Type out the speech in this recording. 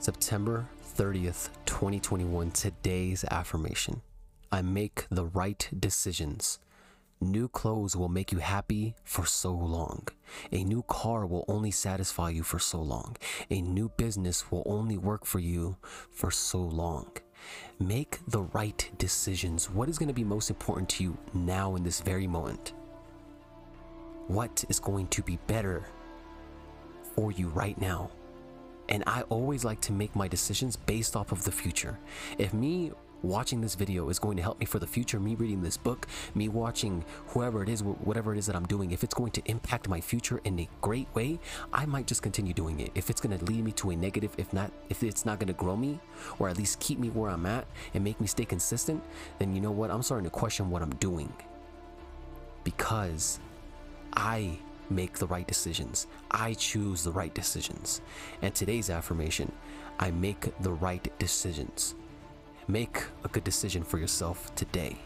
September 30th, 2021, today's affirmation I make the right decisions. New clothes will make you happy for so long. A new car will only satisfy you for so long. A new business will only work for you for so long. Make the right decisions. What is going to be most important to you now in this very moment? What is going to be better for you right now? And I always like to make my decisions based off of the future. If me watching this video is going to help me for the future, me reading this book, me watching whoever it is, whatever it is that I'm doing, if it's going to impact my future in a great way, I might just continue doing it. If it's going to lead me to a negative, if not, if it's not going to grow me or at least keep me where I'm at and make me stay consistent, then you know what? I'm starting to question what I'm doing because I make the right decisions. I choose the right decisions. And today's affirmation I make the right decisions. Make a good decision for yourself today.